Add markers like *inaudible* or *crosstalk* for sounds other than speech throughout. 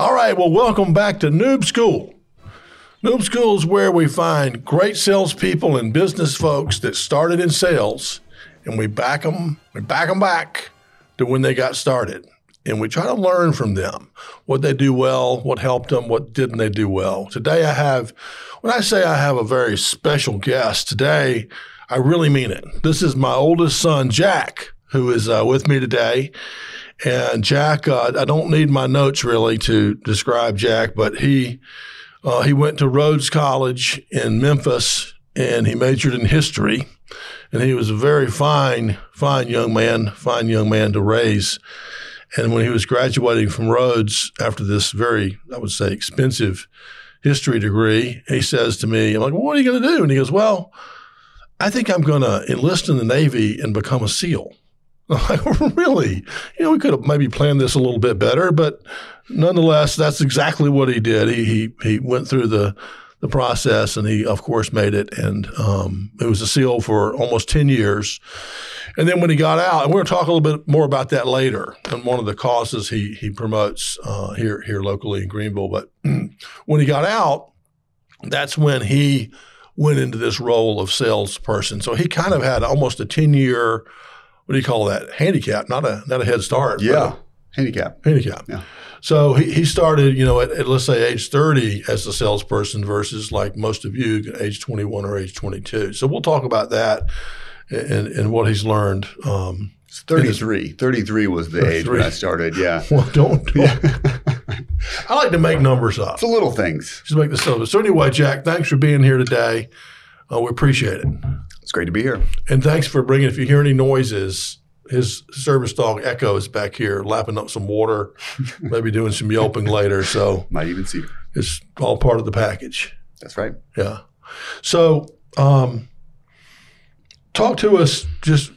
All right, well, welcome back to Noob School. Noob School is where we find great salespeople and business folks that started in sales, and we back them, we back them back to when they got started, and we try to learn from them what they do well, what helped them, what didn't they do well. Today, I have, when I say I have a very special guest today, I really mean it. This is my oldest son, Jack, who is uh, with me today. And Jack, uh, I don't need my notes really to describe Jack, but he uh, he went to Rhodes College in Memphis and he majored in history. And he was a very fine, fine young man, fine young man to raise. And when he was graduating from Rhodes after this very, I would say, expensive history degree, he says to me, I'm like, well, what are you going to do? And he goes, well, I think I'm going to enlist in the Navy and become a SEAL. *laughs* Really? You know, we could have maybe planned this a little bit better, but nonetheless, that's exactly what he did. He he he went through the the process, and he of course made it. And um, it was a SEAL for almost ten years. And then when he got out, and we're going to talk a little bit more about that later, and one of the causes he he promotes uh, here here locally in Greenville. But *clears throat* when he got out, that's when he went into this role of salesperson. So he kind of had almost a ten year what do you call that? Handicap, not a not a head start. Yeah, handicap. Handicap. Yeah. So he, he started, you know, at, at, let's say age 30 as a salesperson versus like most of you, age 21 or age 22. So we'll talk about that and, and what he's learned. Um, 33. 33 was the 33. age when I started. Yeah. *laughs* Well, don't. don't. Yeah. *laughs* I like to make numbers up. It's the little things. Just make the stuff. So anyway, Jack, thanks for being here today. Uh, we appreciate it. It's great to be here. And thanks for bringing. If you hear any noises, his service dog Echo is back here lapping up some water, *laughs* maybe doing some yelping later. So might even see. It's all part of the package. That's right. Yeah. So um, talk to us just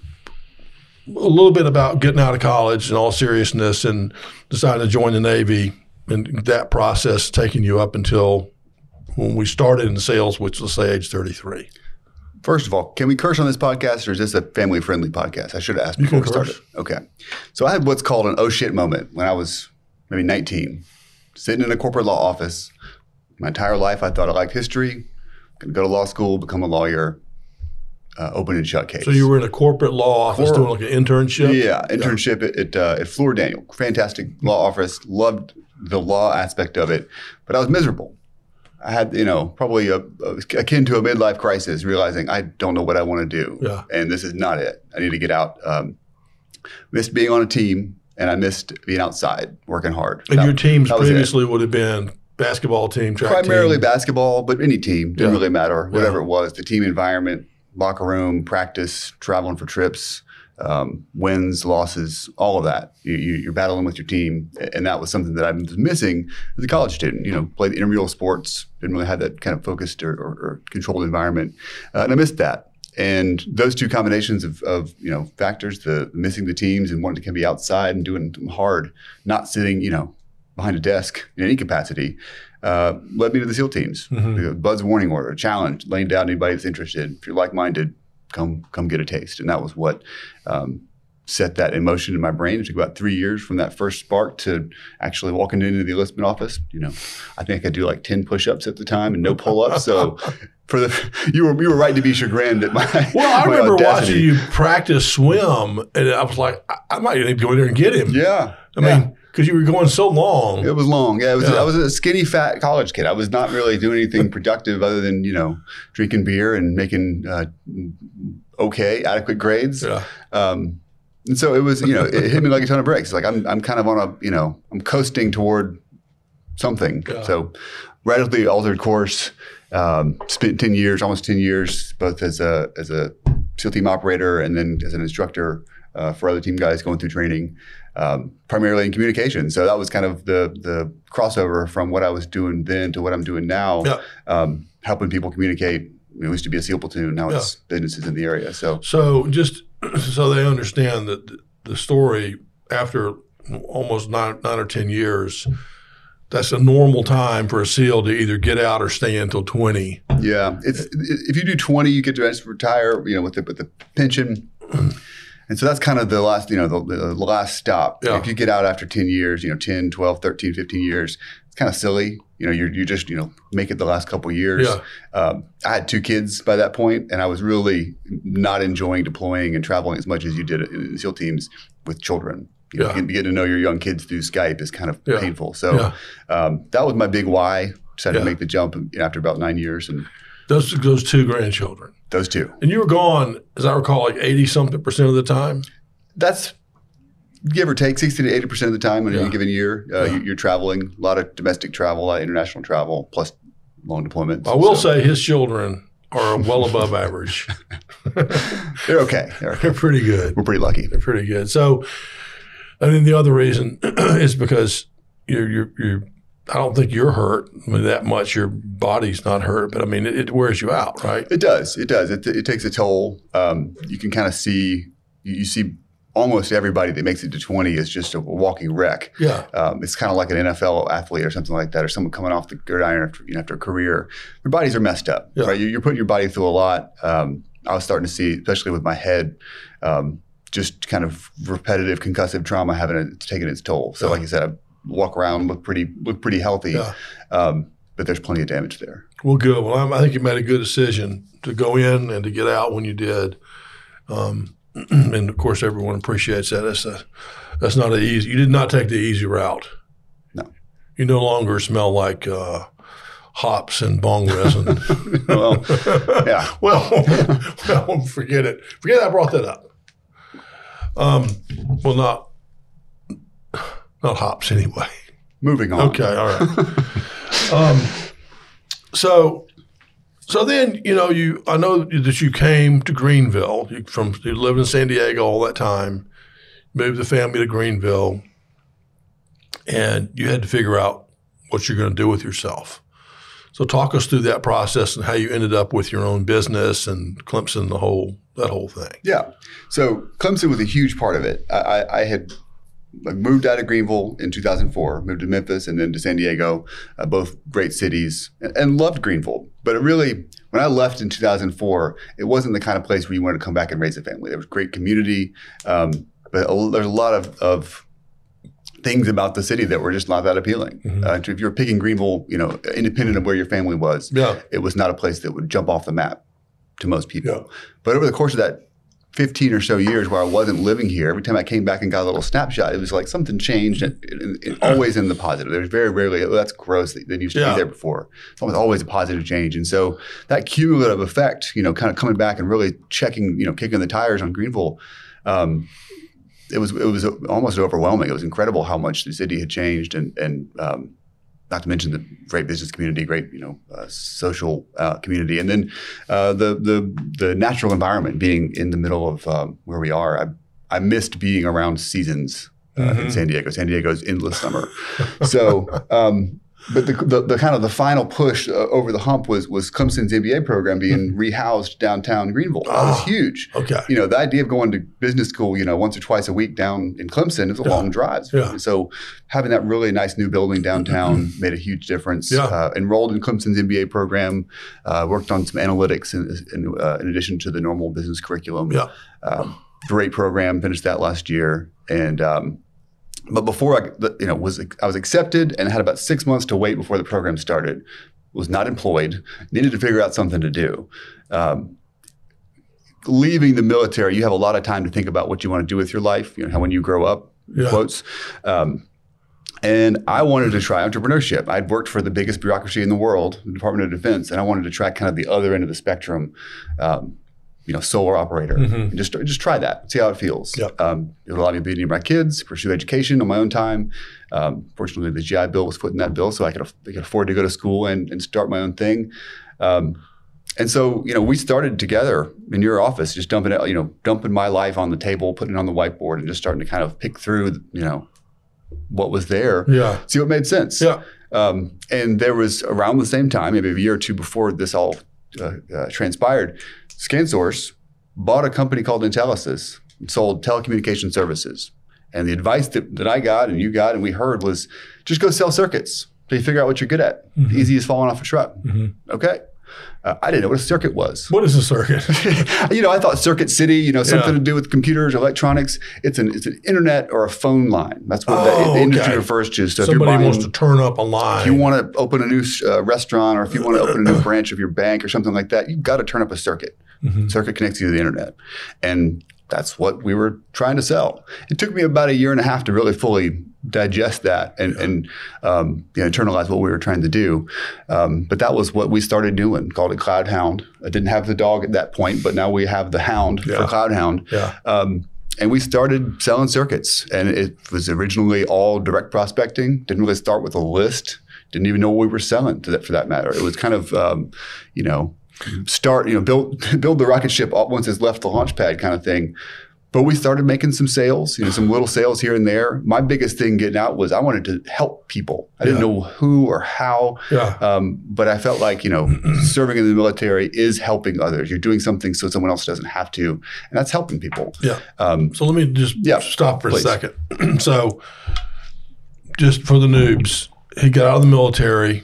a little bit about getting out of college in all seriousness and deciding to join the Navy and that process taking you up until when we started in sales, which let's say age 33. First of all, can we curse on this podcast or is this a family friendly podcast? I should have asked before we started. Okay. So I had what's called an oh shit moment when I was maybe 19, sitting in a corporate law office. My entire life, I thought I liked history, going to go to law school, become a lawyer, uh, open and shut case. So you were in a corporate law office doing like an internship? Yeah, internship yeah. at, at, uh, at Fluor Daniel. Fantastic law office. Loved the law aspect of it, but I was miserable. I had, you know, probably a, a, akin to a midlife crisis, realizing I don't know what I want to do, yeah. and this is not it. I need to get out. Um, missed being on a team, and I missed being outside working hard. And that, your teams previously would have been basketball team, primarily team. basketball, but any team didn't yeah. really matter. Whatever yeah. it was, the team environment, locker room, practice, traveling for trips um, wins, losses, all of that. You, are battling with your team, and that was something that I was missing as a college student. You know, played intramural sports, didn't really have that kind of focused or, or, or controlled environment, uh, and I missed that. And those two combinations of, of, you know factors, the missing the teams and wanting to be outside and doing hard, not sitting, you know, behind a desk in any capacity, uh, led me to the SEAL teams. Mm-hmm. BUD/S warning order, a challenge, laying down anybody that's interested. If you're like-minded, come come get a taste. And that was what um, set that in motion in my brain. It took about three years from that first spark to actually walking into the enlistment office. You know, I think I could do like ten push-ups at the time and no pull-ups. So *laughs* for the you were you were right to be chagrined at my well. I my remember audacity. watching you practice swim, and I was like, I, I might even go in there and get him. Yeah, I yeah. mean because you were going so long. It was long. Yeah, was, yeah, I was a skinny, fat college kid. I was not really doing anything *laughs* productive other than you know drinking beer and making uh, okay, adequate grades. Yeah. Um, and so it was, you know, it hit me like a ton of bricks. Like I'm, I'm kind of on a, you know, I'm coasting toward something. Yeah. So radically altered course. Um, spent ten years, almost ten years, both as a as a SEAL team operator and then as an instructor uh, for other team guys going through training um, primarily in communication. So that was kind of the the crossover from what I was doing then to what I'm doing now, yeah. um, helping people communicate. We used to be a SEAL platoon. Now yeah. it's businesses in the area. So so just *clears throat* so they understand that the story after almost nine, nine or ten years. That's a normal time for a SEAL to either get out or stay until twenty. Yeah, it's if you do twenty, you get to retire. You know, with the with the pension *clears throat* And so that's kind of the last, you know, the, the last stop. Yeah. If you get out after 10 years, you know, 10, 12, 13, 15 years, it's kind of silly. You know, you're, you just, you know, make it the last couple of years. Yeah. Um, I had two kids by that point, and I was really not enjoying deploying and traveling as much as you did in SEAL teams with children. You know, Yeah. getting, to know your young kids through Skype is kind of Yeah. painful. So um, that was my big why. Decided to make the jump after about nine years, and Those those two grandchildren, those two. and you were gone, as I recall, like eighty something percent of the time. that's give or take 60 to 80 percent of the time in Yeah. any given year uh, Yeah. you- you're traveling a lot of domestic travel a lot of international travel plus long deployments I will So say his children are well above *laughs* average. *laughs* they're okay they're okay. They're pretty good. we're pretty lucky They're pretty good. So, I mean, the other reason *clears throat* is because you're, you're, you're, I don't think you're hurt I mean, that much. Your body's not hurt, but I mean, it, it wears you out, right? it does it does it, it takes a toll um, you can kind of see you, you see almost everybody that makes it to 20 is just a walking wreck Yeah. Um, it's kind of like an NFL athlete or something like that, or someone coming off the gridiron after, you know, after a career. Their bodies are messed up, Yeah. right? You- You're putting your body through a lot. Um, I was starting to see, especially with my head, um, just kind of repetitive concussive trauma having it, taking its toll. So, Yeah. like you said, I walk around, look pretty, look pretty healthy, Yeah. um, but there's plenty of damage there. Well, good. Well, I'm, I think you made a good decision to go in and to get out when you did. Um, *clears throat* and of course, everyone appreciates that. That's a, that's not an easy. You did not take the easy route. No. You no longer smell like uh, hops and bong resin. *laughs* *laughs* Well, yeah. *laughs* well, well, forget it. Forget I brought that up. Um, well, not not hops anyway. Moving on. Okay, all right. *laughs* um, so, so then you know you. I know that you came to Greenville. You from you lived in San Diego all that time. Moved the family to Greenville, and you had to figure out what you're going to do with yourself. So, talk us through that process and how you ended up with your own business and Clemson, the whole that whole thing. Yeah. So Clemson was a huge part of it. I, I, I had I moved out of Greenville in 2004, moved to Memphis and then to San Diego, uh, both great cities, and, and loved Greenville. But it really, when I left in 2004, it wasn't the kind of place where you wanted to come back and raise a family. There was great community, um, but a, there's a lot of, of things about the city that were just not that appealing. Mhm. Uh, if you're picking Greenville, you know, independent of where your family was, Yeah, it was not a place that would jump off the map to most people. Yeah. But over the course of that 15 or so years where I wasn't living here, every time I came back and got a little snapshot, it was like something changed, and, and- and always in the positive. There's very rarely, oh, that's gross, that, that used to Yeah. be there before. It's almost always a positive change. And so that cumulative effect, you know, kind of coming back and really checking, you know, kicking the tires on Greenville, um, it was it was almost overwhelming. It was incredible how much the city had changed, and and um, not to mention the great business community, great you know uh, social uh, community, and then uh, the the the natural environment being in the middle of um, where we are. I I missed being around seasons uh, in Mhm. San Diego. San Diego's endless summer, so. Um, but the, the, the kind of the final push uh, over the hump was was Clemson's MBA program being rehoused downtown Greenville. That was Ah. huge okay. you know, the idea of going to business school, you know, once or twice a week down in Clemson is a Yeah. long drive. Yeah. So having that really nice new building downtown made a huge difference. Yeah. Uh, enrolled in Clemson's MBA program, uh, worked on some analytics in, in, uh, in addition to the normal business curriculum. Yeah. Um, great program, finished that last year. And, um, but before I, you know, was I was accepted and had about six months to wait before the program started. Was not employed. Needed to figure out something to do. Um, leaving the military, you have a lot of time to think about what you want to do with your life. You know, how when you grow up, Yeah. quotes. Um, and I wanted to try entrepreneurship. I'd worked for the biggest bureaucracy in the world, the Department of Defense, and I wanted to try kind of the other end of the spectrum. Um, you know, solar operator, Mhm. just just try that, see how it feels. Yep. Um, it would allow me to be near my kids, pursue education on my own time. Um, fortunately, the GI Bill was put in that bill, so I could, I could afford to go to school and, and start my own thing. Um, and so, you know, we started together in your office, just dumping it, you know, dumping my life on the table, putting it on the whiteboard, and just starting to kind of pick through, you know, what was there, Yeah. see what made sense. Yeah. Um, and there was around the same time, maybe a year or two before this all uh, uh, transpired, ScanSource bought a company called Intelisys and sold telecommunication services. And the advice that, that I got and you got and we heard was just go sell circuits. So you figure out what you're good at. Mhm. Easy as falling off a truck. Mhm. Okay. Uh, I didn't know what a circuit was. What is a circuit? *laughs* you know, I thought Circuit City, you know, something Yeah. to do with computers, electronics. It's an it's an internet or a phone line. That's what Oh, the, the industry okay. refers to. So if Somebody buying, wants to turn up a line. if you want to open a new uh, restaurant or if you want to open a new *coughs* branch of your bank or something like that, you've got to turn up a circuit. Mhm. Circuit connects you to the internet, and that's what we were trying to sell. It took me about a year and a half to really fully digest that and, and um, you know, internalize what we were trying to do. Um, but that was what we started doing. Called it Cloud Hound. I didn't have the dog at that point, but now we have the hound Yeah. for Cloud Hound. yeah. Um, and we started selling circuits, and it was originally all direct prospecting. Didn't really start with a list. Didn't even know what we were selling to that, for that matter. It was kind of, um, you know, start, you know, build *laughs* build the rocket ship once it's left the launch pad kind of thing. But we started making some sales, you know, some little sales here and there. My biggest thing getting out was I wanted to help people. I didn't Yeah. know who or how, Yeah. um, but I felt like, you know, serving in the military is helping others. You're doing something so someone else doesn't have to, and that's helping people. Yeah. Um, So let me just Yeah, stop for please. a second. *clears throat* so, just for the noobs, he got out of the military.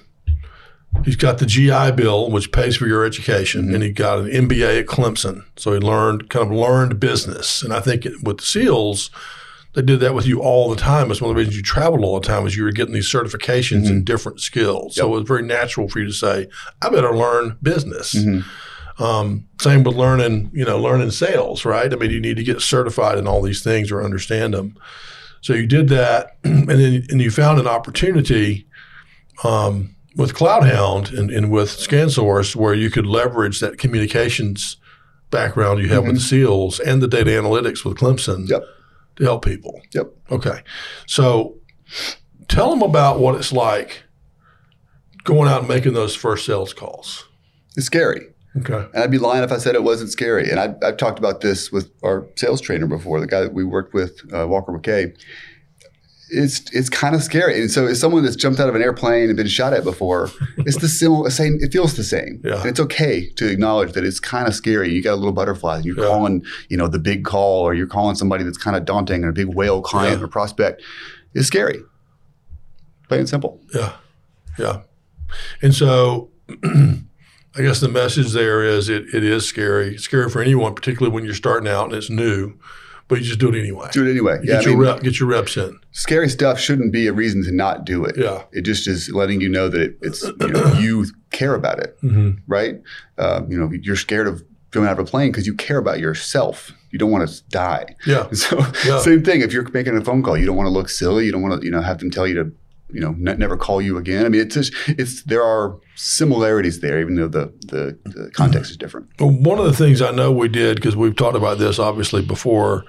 He's got the GI Bill, which pays for your education, Mm-hmm. and he got an MBA at Clemson. So he learned kind of learned business. And I think it- with the SEALs, they did that with you all the time. It's one of the reasons you traveled all the time is you were getting these certifications in different skills. So Mm-hmm. It was very natural for you to say, "I better learn business." Mhm. Um, same with learning, you know, learning sales, right? I mean, you need to get certified in all these things or understand them. So you did that, *clears throat* and then and you found an opportunity um, with CloudHound and, and with ScanSource where you could leverage that communications background you have with the SEALs and the data analytics with Clemson Mm-hmm. Yep. to help people. Yep. Okay. So tell them about what it's like going out and making those first sales calls. It's scary. Okay. And I'd be lying if I said it wasn't scary. And I, I've talked about this with our sales trainer before, the guy that we worked with, uh, Walker McKay. It's it's kind of scary. And so, as someone that's jumped out of an airplane and been shot at before, *laughs* it's the similar same. It feels the same. Yeah. And it's okay to acknowledge that it's kind of scary. You got a little butterflies. You're Yeah. calling, you know, the big call, or you're calling somebody that's kind of daunting, and a big whale client Yeah. or prospect. It's scary. Plain and simple. Yeah, yeah. And so, *clears throat* I guess the message there is it, it is scary. It's scary for anyone, particularly when you're starting out and it's new, but you just do it anyway. Do it anyway. You Yeah, get I your mean, rep, get your reps in. scary stuff shouldn't be a reason to not do it. Yeah. It just is letting you know that it, it's you, know, *clears throat* you care about it, Mm-hmm. right? Um, you know, you're scared of going out of a plane because you care about yourself. You don't want to die. Yeah, *laughs* So Yeah. same thing. If you're making a phone call, you don't want to look silly. You don't want to you know have them tell you to you know ne- never call you again. I mean, it's just it's there are similarities there, even though the the, the context is different. Well, one of the things I know we did because we've talked about this obviously before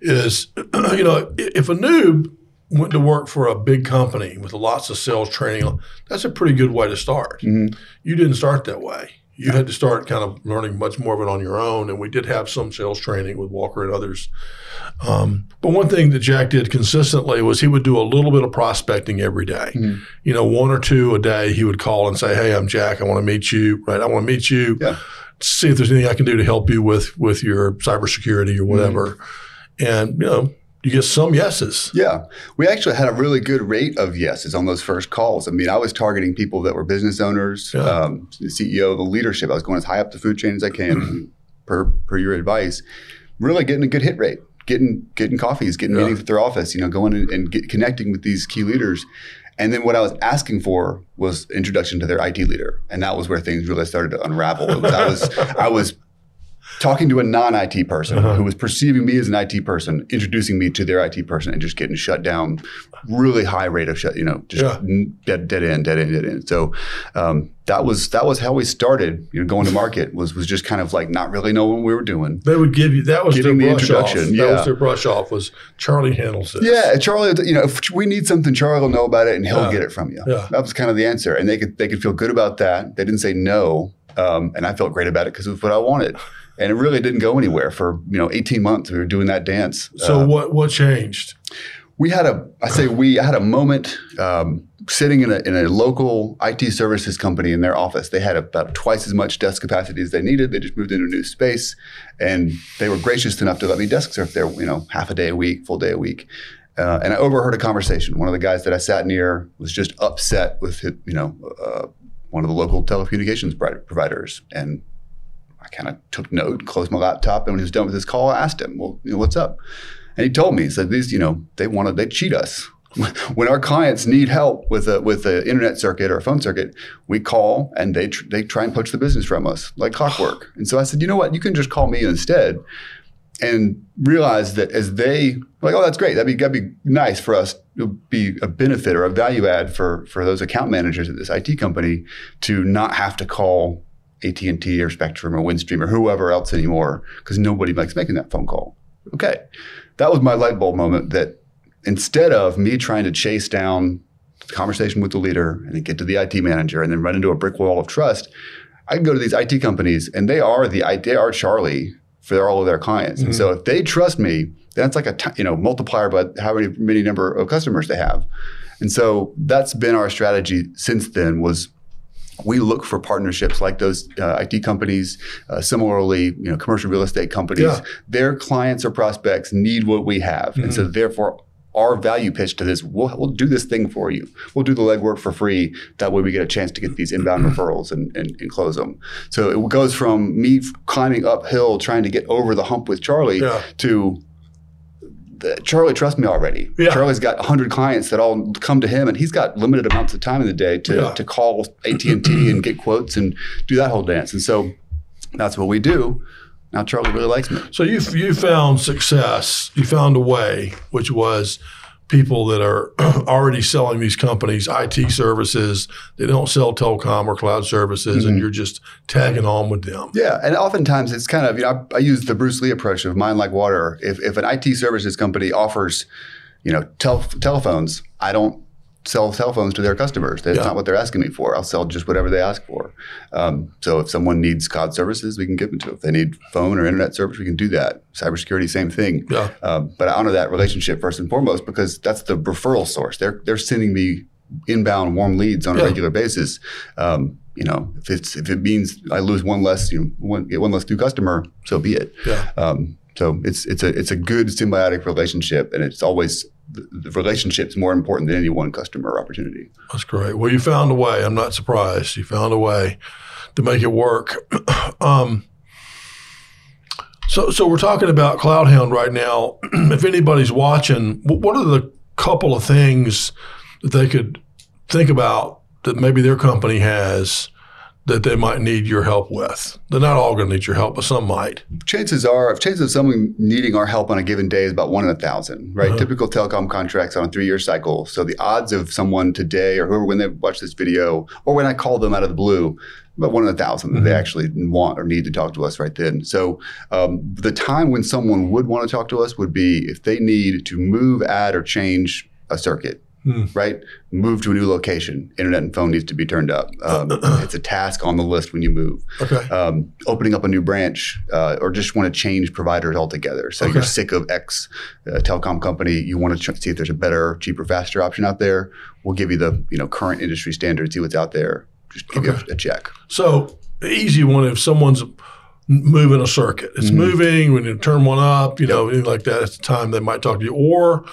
is *clears throat* you know if a noob went to work for a big company with lots of sales training, that's a pretty good way to start. Mhm. You didn't start that way. You had to start kind of learning much more of it on your own, and we did have some sales training with Walker and others. Um, but one thing that Jack did consistently was he would do a little bit of prospecting every day. Mhm. You know, one or two a day. He would call and say, "Hey, I'm Jack. I want to meet you. Right? I want to meet you. Yeah. See if there's anything I can do to help you with with your cybersecurity or whatever." And you know, you get some yeses. Yeah, we actually had a really good rate of yeses on those first calls. I mean, I was targeting people that were business owners, Yeah. um, the CEO, the leadership. I was going as high up the food chain as I can, *clears throat* per per your advice. Really getting a good hit rate, getting getting coffees, getting Yeah. meetings at their office. You know, going in and get, connecting with these key leaders. And then what I was asking for was introduction to their IT leader, and that was where things really started to unravel. Was, I was I was talking to a non-IT person Uh-huh. who was perceiving me as an IT person, introducing me to their IT person, and just getting shut down. Really high rate of shut, you know, just Yeah. dead, dead end, dead end, dead end. So um, that was that was how we started. You know, going to market was was just kind of like not really knowing what we were doing. They would give you that was their the brush off. introduction, That was their brush off. Was Charlie handles this? Yeah, Charlie. You know, if we need something, Charlie will know about it, and he'll Yeah. get it from you. Yeah. That was kind of the answer, and they could they could feel good about that. They didn't say no, um, and I felt great about it because it was what I wanted. And it really didn't go anywhere for you know 18 months. We were doing that dance. So Uh, what what changed? we had a I say we I had a moment um, sitting in a in a local IT services company in their office. They had about twice as much desk capacity as they needed. They just moved into a new space, and they were gracious enough to let me desk surf there. You know, half a day a week, full day a week. Uh, and I overheard a conversation. One of the guys that I sat near was just upset with his, you know. Uh, one of the local telecommunications providers. And I kind of took note, closed my laptop, and when he was done with his call, I asked him, "Well, you know, what's up?" And he told me, he said, "These, you know, they want to, they cheat us." *laughs* when our clients need help with a with an internet circuit or a phone circuit, we call and they tr- they try and poach the business from us like clockwork. *sighs* And so I said, you know what, you can just call me instead, and realize that as they like, oh, that's great. That'd be that'd be nice for us. to be a benefit or a value add for for those account managers at this IT company to not have to call AT and T or Spectrum or Windstream or whoever else anymore because nobody likes making that phone call. Okay, that was my light bulb moment that instead of me trying to chase down the conversation with the leader and then get to the IT manager and then run into a brick wall of trust, I can go to these IT companies and they are the they are Charlie for all of their clients. Mm-hmm. And so if they trust me, that's like a t- you know multiplier by how many many number of customers they have. And so that's been our strategy since then was we look for partnerships like those uh, IT companies, uh, similarly, you know, commercial real estate companies. Yeah. Their clients or prospects need what we have, mm-hmm. and so therefore our value pitch to this we'll, we'll do this thing for you we'll do the legwork for free that way we get a chance to get these inbound referrals and, and, and close them so it goes from me climbing uphill trying to get over the hump with charlie yeah. to Charlie trusts me already. Yeah. Charlie's got 100 clients that all come to him, and he's got limited amounts of time in the day to, yeah. to call AT&T *clears throat* and get quotes and do that whole dance. And so that's what we do now Charlie really likes me. So you you found success. You found a way, which was people that are *clears throat* already selling these companies IT services. They don't sell telecom or cloud services, mm-hmm. and you're just tagging on with them. Yeah, and oftentimes it's kind of you know I, I use the Bruce Lee approach of mind like water. If if an IT services company offers you know tel- telephones, I don't sell cell phones to their customers. That's yeah. not what they're asking me for. I'll sell just whatever they ask for. Um, so if someone needs cloud services, we can give them to. Them. If they need phone or internet service, we can do that. Cybersecurity, same thing. Yeah. Um, but I honor that relationship first and foremost because that's the referral source. They're they're sending me inbound warm leads on a regular basis. Um, you know, if it's if it means I lose one less, you know, one, get one less new customer, so be it. Yeah. Um, so it's it's a it's a good symbiotic relationship, and it's always the, the relationship's more important than any one customer opportunity. That's great. Well, you found a way. I'm not surprised. You found a way to make it work. *clears throat* um, so, so we're talking about CloudHound right now. *clears throat* if anybody's watching, what are the couple of things that they could think about that maybe their company has that they might need your help with. They're not all going to need your help, but some might. Chances are, chances of someone needing our help on a given day is about one in a thousand, right? Uh-huh. Typical telecom contracts on a three-year cycle. So the odds of someone today or whoever when they watch this video or when I call them out of the blue, about one in a 1000 mm-hmm. that they mm-hmm. actually want or need to talk to us right then. So um, the time when someone would want to talk to us would be if they need to move, add, or change a circuit Hmm. right? Move to a new location. Internet and phone needs to be turned up. Um, *clears throat* it's a task on the list when you move. Okay. Um, opening up a new branch, uh, or just want to change providers altogether. So okay. you're sick of X uh, telecom company. You want to ch- see if there's a better, cheaper, faster option out there. We'll give you the you know current industry standard. See what's out there. Just give okay. you a, a check. So easy one if someone's moving a circuit. It's mm-hmm. moving when you turn one up, you know, anything like that. At the time they might talk to you, or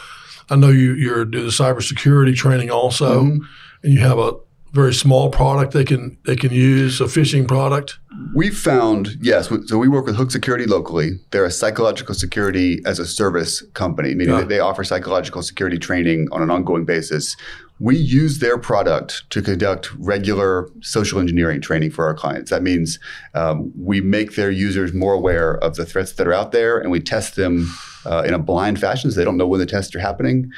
I know you you're do the cybersecurity training also, mm-hmm. and you have a very small product they can they can use a phishing product. We've found yes. So we work with Hook Security locally. They're a psychological security as a service company, meaning yeah. they offer psychological security training on an ongoing basis. We use their product to conduct regular social engineering training for our clients. That means um, we make their users more aware of the threats that are out there, and we test them uh, in a blind fashion, so they don't know when the tests are happening,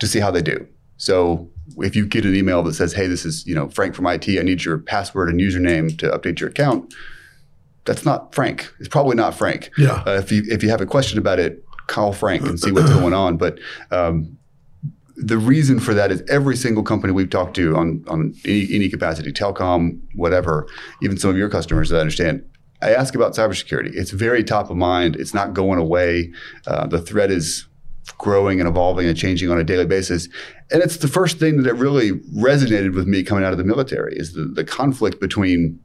to see how they do. So if you get an email that says, "Hey, this is you know Frank from IT. I need your password and username to update your account," that's not Frank. It's probably not Frank. Yeah. Uh, if you if you have a question about it, call Frank and see what's going on. But um, the reason for that is every single company we've talked to on on any, any capacity, telecom, whatever, even some of your customers that I understand I ask about cybersecurity. It's very top of mind. It's not going away. Uh, the threat is growing and evolving and changing on a daily basis. And it's the first thing that really resonated with me coming out of the military is the, the conflict between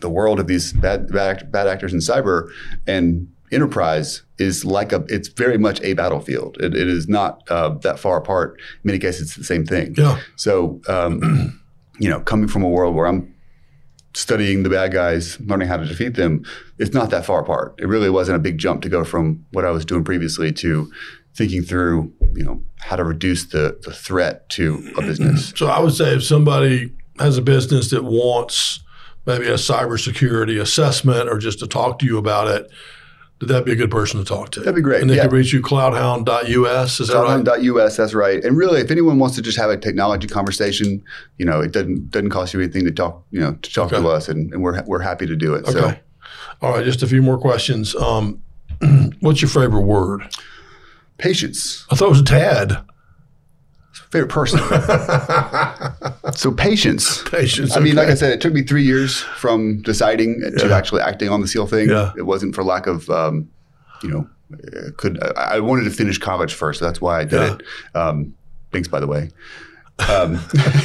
the world of these bad, bad, bad actors in cyber and enterprise is like a it's very much a battlefield it, it is not uh, that far apart in many cases it's the same thing yeah so um, *clears throat* you know coming from a world where i'm studying the bad guys, learning how to defeat them, it's not that far apart. It really wasn't a big jump to go from what I was doing previously to thinking through, you know, how to reduce the, the threat to a business. So I would say if somebody has a business that wants maybe a cybersecurity assessment or just to talk to you about it, that'd be a good person to talk to. That'd be great. And they yeah. can reach you cloudhound.us. Is that right? Cloudhound.us, that's right. And really, if anyone wants to just have a technology conversation, you know, it doesn't doesn't cost you anything to talk, you know, to talk Okay. to us, and, and we're we're happy to do it. So Okay. All right. Just a few more questions. Um, *clears throat* what's your favorite word? patience, I thought it was Tad. Favorite person. *laughs* so patience. Patience. I mean, like. I said, it took me three years from deciding to actually acting on the SEAL thing. Yeah. It wasn't for lack of, um, you know, uh, could I I wanted to finish college first. So that's why I did Yeah. it. Um, thanks, by the way. Um,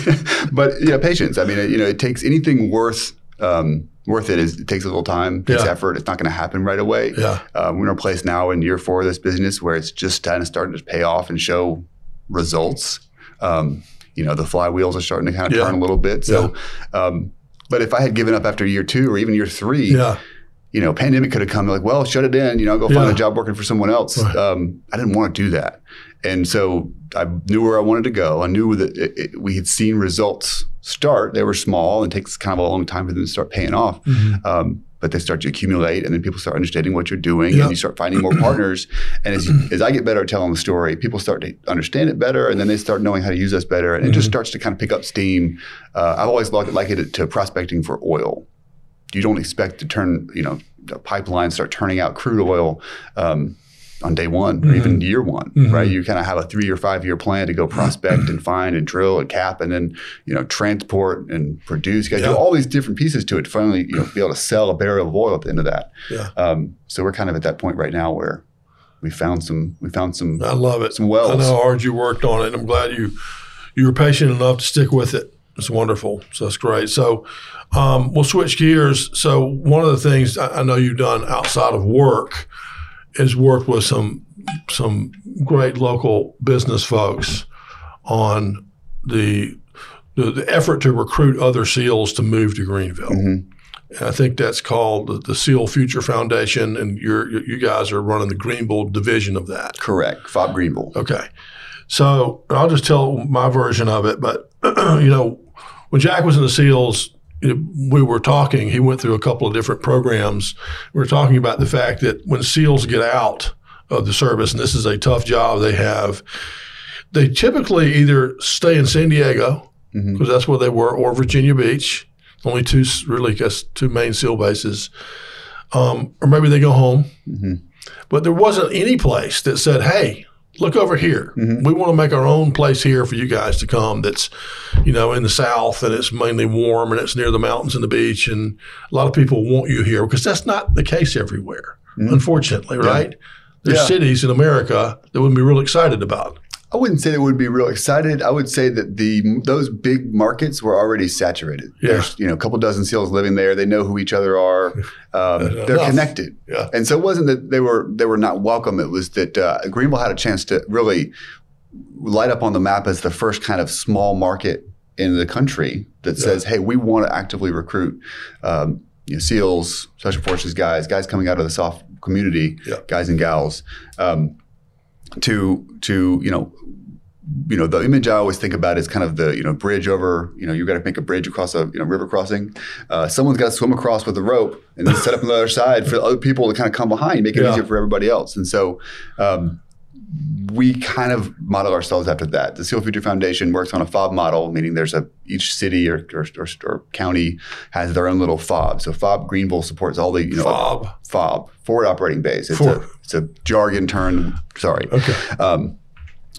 *laughs* but yeah, patience. I mean, it, you know, it takes anything worth um, worth it. Is it takes a little time, takes Yeah. effort. It's not going to happen right away. Yeah. Um, we're in a place now in year four of this business where it's just kind of starting to pay off and show results. Um, you know, the flywheels are starting to kind of Yeah. turn a little bit. So, um, but if I had given up after year two or even year three, Yeah. you know, pandemic could have come like, well, shut it in, you know, go find Yeah. a job working for someone else. Right. Um, I didn't want to do that. And so I knew where I wanted to go. I knew that it, it, we had seen results start. They were small and takes kind of a long time for them to start paying off. Mhm. Um, but they start to accumulate and then people start understanding what you're doing Yeah. and you start finding more partners. *clears throat* And as, as I get better at telling the story, people start to understand it better and then they start knowing how to use us better. And it just Mhm. starts to kind of pick up steam. Uh, I've always liked, likened it to prospecting for oil. You don't expect to turn, you know, the pipelines start turning out crude oil um, on day one or even year one, Mhm. right? You kind of have a three or five year plan to go prospect and *clears throat* find and drill and cap and then, you know, transport and produce. You got to Yeah. do all these different pieces to it to finally, you know, be able to sell a barrel of oil at the end of that. Yeah. Um, so we're kind of at that point right now where we found some, we found some, I love it. some wells. I know how hard you worked on it. and I'm glad you you were patient enough to stick with it. It's wonderful. So that's great. So um, we'll switch gears. So one of the things I, I know you've done outside of work is worked with some some great local business folks on the the, the effort to recruit other SEALs to move to Greenville. Mhm. And I think that's called the, the SEAL Future Foundation, and you're you guys are running the Greenville division of that. Correct. Fob Greenville. Okay. So I'll just tell my version of it. But, *clears throat* you know, when Jack was in the SEALs, you we were talking, he went through a couple of different programs. We were talking about the fact that when SEALs get out of the service, and this is a tough job they have, they typically either stay in San Diego, because that's where they were, or Virginia Beach. Only two, really, I guess, two main SEAL bases. Um, or maybe they go home. Mhm. But there wasn't any place that said, hey, look over here. Mhm. We want to make our own place here for you guys to come that's, you know, in the South and it's mainly warm and it's near the mountains and the beach. And a lot of people want you here because that's not the case everywhere, Mhm. unfortunately, right? There's Yeah. cities in America that would be real excited about. I wouldn't say they would be real excited. I would say that the those big markets were already saturated. Yeah. There's you know a couple dozen seals living there. They know who each other are. *laughs* Um, they're connected. Yeah. And so it wasn't that they were they were not welcome. It was that uh, Greenville had a chance to really light up on the map as the first kind of small market in the country that Yeah. says, "Hey, we want to actively recruit." Um, you know, SEALs, Special Forces guys, guys coming out of the SOF community, Yeah. guys and gals, um, to to you know you know, the image I always think about is kind of the, you know, bridge over, you know, you got to make a bridge across a, you know, river crossing. Uh, someone's got to swim across with a rope and then set up on the other side for other people to kind of come behind, make it Yeah. easier for everybody else. And so um, we kind of model ourselves after that. The SEAL Future Foundation works on a FOB model, meaning there's a, each city or, or, or, or county has their own little FOB. So FOB Greenville supports all the, you know, Fob. FOB, forward operating base. It's, Forward. a, it's a jargon term. Sorry. Okay. Um,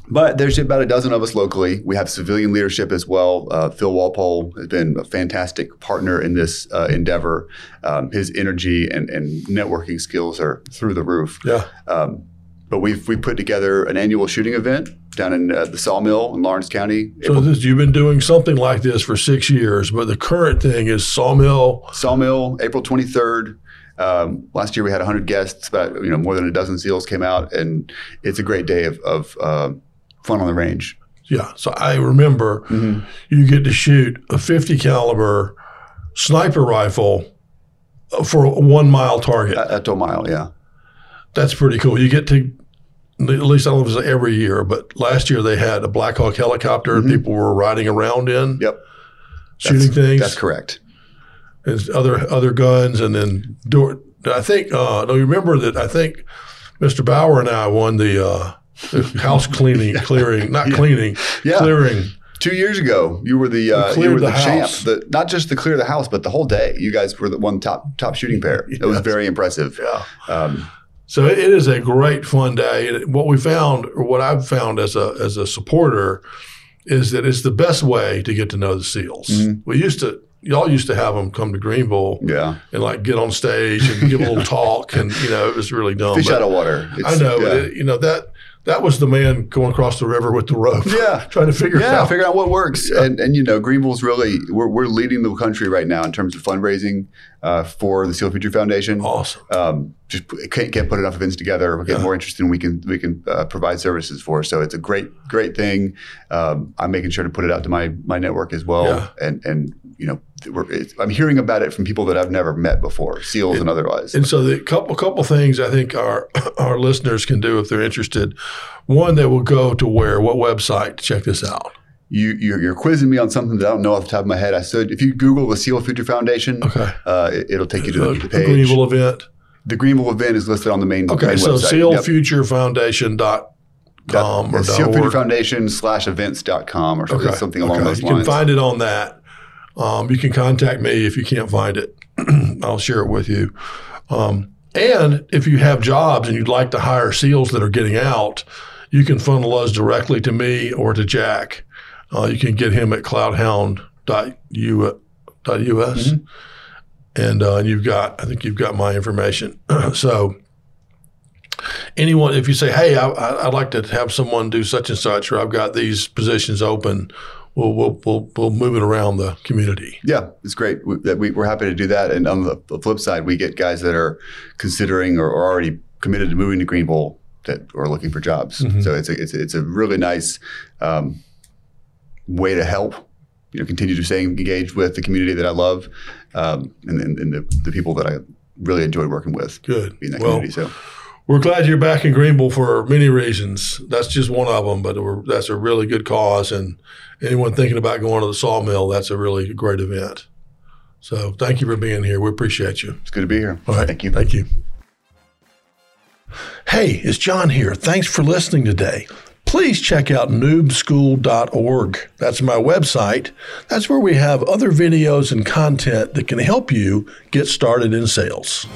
but there's about a dozen of us locally. We have civilian leadership as well. Uh, Phil Walpole has been a fantastic partner in this uh, endeavor. Um, his energy and, and networking skills are through the roof. Yeah. Um, but we've we put together an annual shooting event down in uh, the Sawmill in Laurens County. So this, you've been doing something like this for six years, but the current thing is Sawmill. Sawmill, April 23rd. Um, last year we had 100 guests, about you know more than a dozen seals came out, and it's a great day of, of uh, fun on the range. Yeah. So I remember Mm-hmm. you get to shoot a 50 caliber sniper rifle for a one mile target. At a mile, yeah. That's pretty cool. You get to at least I don't know if it's every year, but last year they had a Black Hawk helicopter Mm-hmm. people were riding around in, Yep. shooting That's- things. That's correct. and other other guns, and then do I think uh, do you remember that I think Mr. Bauer and I won the, uh, the *laughs* house cleaning clearing not cleaning Yeah. clearing Two years ago, you were the uh, you were the, the champ. house. The, not just the clear the house, but the whole day. You guys were the one top top shooting pair. *laughs* It was very impressive. yeah. Um, So it is a great fun day. And what we found, or what I've found as a as a supporter, is that it's the best way to get to know the SEALs. Mm-hmm. We used to, y'all used to have them come to Greenville yeah. and like get on stage and give a little *laughs* talk, and you know it was really dumb. Fish out of water. I know, Yeah. but it, you know that that was the man going across the river with the rope. Yeah. *laughs* trying to figure yeah, out. figure out what works. And and you know, Greenville's really we're, we're leading the country right now in terms of fundraising uh, for the SEAL Future Foundation. awesome. Um, just p- can't, can't put enough events together. We're getting more interested, and we can we can uh, provide services for. So it's a great great thing. Um, I'm making sure to put it out to my my network as well. Yeah. And and you know, I'm hearing about it from people that I've never met before, SEALs and otherwise. And so the couple couple things I think our *clears throat* our listeners can do if they're interested. One, they will go to where what website to check this out. you you're, you're quizzing me on something that I don't know off the top of my head. I said if you Google the SEAL Future Foundation, Okay. uh, it, will take you to The, the, the page. Greenville event. The Greenville event is listed on the main, Okay, main so website. Yep. com or SEAL. Future Foundation slash events.com or Okay. something along okay. those you lines. can find it on that. Um, you can contact me if you can't find it. *clears throat* I'll share it with you. Um, and if you have jobs and you'd like to hire SEALs that are getting out, you can funnel us directly to me or to Jack. Uh, you can get him at cloudhound.us. Mm-hmm. And uh, you've got, I think you've got my information. *clears throat* so anyone, if you say, hey, I, I'd like to have someone do such and such, or I've got these positions open, we'll, we'll, we'll, we'll move it around the community. Yeah, it's great. We, that we, we're happy to do that. And on the, the flip side, we get guys that are considering or, or already committed to moving to Greenville that are looking for jobs. Mm-hmm. So it's a, it's, a, it's a really nice um, way to help. You know, continue to stay engaged with the community that I love, um, and, and, and the, the people that I really enjoy working with. Good. Being in that Well, community. So we're glad you're back in Greenville for many reasons. That's just one of them, but we're, that's a really good cause. And anyone thinking about going to the sawmill, that's a really great event. So thank you for being here. We appreciate you. it's good to be here. All right. Thank you. Thank you. Hey, it's John here. Thanks for listening today. Please check out noobschool.org. That's my website. That's where we have other videos and content that can help you get started in sales.